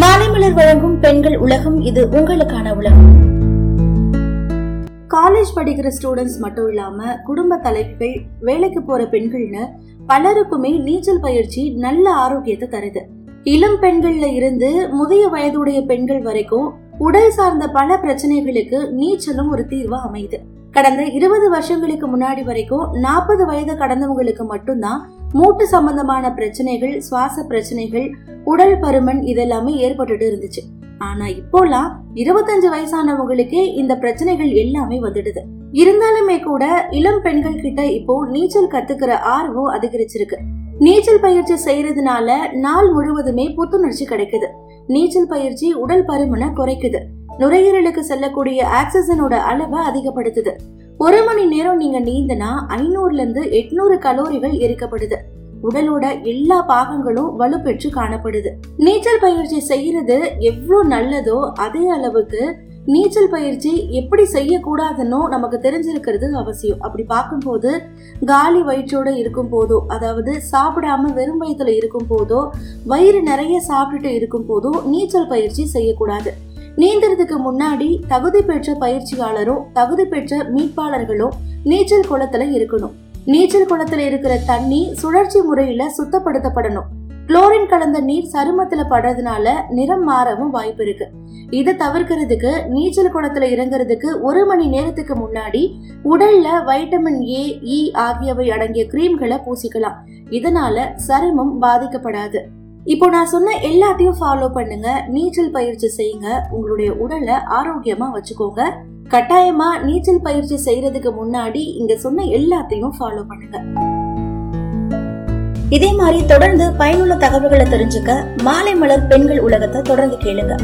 மாலைமலர் வழங்கும் பெண்கள் உலகம் இது உங்களுக்கான உலகம். காலேஜ் படிக்கிற ஸ்டூடெண்ட்ஸ் மட்டும் இல்லாம குடும்ப தலைவிகள் வேலைக்கு போற பெண்கள்னு பலருக்குமே நீச்சல் பயிற்சி நல்ல ஆரோக்கியத்தை தருது. இளம் பெண்கள்ல இருந்து முதிய வயதுடைய பெண்கள் வரைக்கும் உடல் சார்ந்த பல பிரச்சனைகளுக்கு நீச்சலும் ஒரு தீர்வா அமையுது. கடந்த இருபது வருஷங்களுக்கு முன்னாடி வரைக்கும் நாற்பது வயது கடந்தவங்களுக்கு மட்டும்தான் மூட்டு சம்பந்தமான பிரச்சனைகள் சுவாச பிரச்சனைகள் உடல் பருமன் இதெல்லாமே ஏற்பட்டுட்டு இருந்துச்சு. ஆனா இப்போலாம் இருபத்தஞ்சு வயசானவங்களுக்கே இந்த பிரச்சனைகள் எல்லாமே வந்துடுது. இருந்தாலுமே கூட இளம் பெண்கள் கிட்ட இப்போ நீச்சல் கத்துக்கிற ஆர்வம் அதிகரிச்சிருக்கு. நீச்சல் பயிற்சி செய்யறதுனால நாள் முழுவதுமே புத்துணர்ச்சி கிடைக்குது. நீச்சல் பயிற்சி உடல் பருமனை குறைக்குது. நுரையீரலுக்கு செல்லக்கூடிய ஆக்சிஜனோட அளவை அதிகப்படுத்துது. ஒரு மணி நேரம் நீங்க நீந்தினா ஐநூறுல இருந்து எட்நூறு கலோரிகள் எரிக்கப்படுது. உடலோட எல்லா பாகங்களும் வலுப்பெற்று காணப்படுது. நீச்சல் பயிற்சி செய்யறது எவ்வளவு நல்லதோ அதே அளவுக்கு நீச்சல் பயிற்சி எப்படி செய்யக்கூடாதுன்னு நமக்கு தெரிஞ்சிருக்கிறது அவசியம். அப்படி பார்க்கும்போது காலி வயிற்றோட இருக்கும் போதோ அதாவது சாப்பிடாம வெறும் வயிற்றுல இருக்கும் போதோ வயிறு நிறைய சாப்பிட்டுட்டு இருக்கும் போதோ நீச்சல் பயிற்சி செய்யக்கூடாது. நீந்துறதுக்கு முன்னாடி தகுதி பெற்ற பயிற்சியாளரும் தகுதி பெற்ற மீட்பாளர்களும் நீச்சல் குளத்துல இருக்கணும். நீச்சல் குளத்துல இருக்கிற தண்ணி சுழற்சி முறையில சுத்தப்படுத்தப்படணும். குளோரின் கலந்த நீர் சருமத்துல படுறதுனால நிறம் மாறவும் வாய்ப்பு இருக்கு. இதை தவிர்க்கிறதுக்கு நீச்சல் குளத்துல இறங்குறதுக்கு ஒரு மணி நேரத்துக்கு முன்னாடி உடல்ல வைட்டமின் ஏ இ ஆகியவை அடங்கிய கிரீம்களை பூசிக்கலாம். இதனால சருமம் பாதிக்கப்படாது. இப்போ நான் சொன்ன எல்லாத்தையும் ஃபாலோ பண்ணுங்க நீச்சல் பயிற்சி செய்யுங்க உங்களுடைய உடலை ஆரோக்கியமா வச்சுக்கோங்க. கட்டாயமா நீச்சல் பயிற்சி செய்யறதுக்கு முன்னாடி இங்க சொன்ன எல்லாத்தையும் ஃபாலோ பண்ணுங்க. இதே மாதிரி தொடர்ந்து பயனுள்ள தகவல்களை தெரிஞ்சுக்க மாலை மலர் பெண்கள் உலகத்தை தொடர்ந்து கேளுங்க.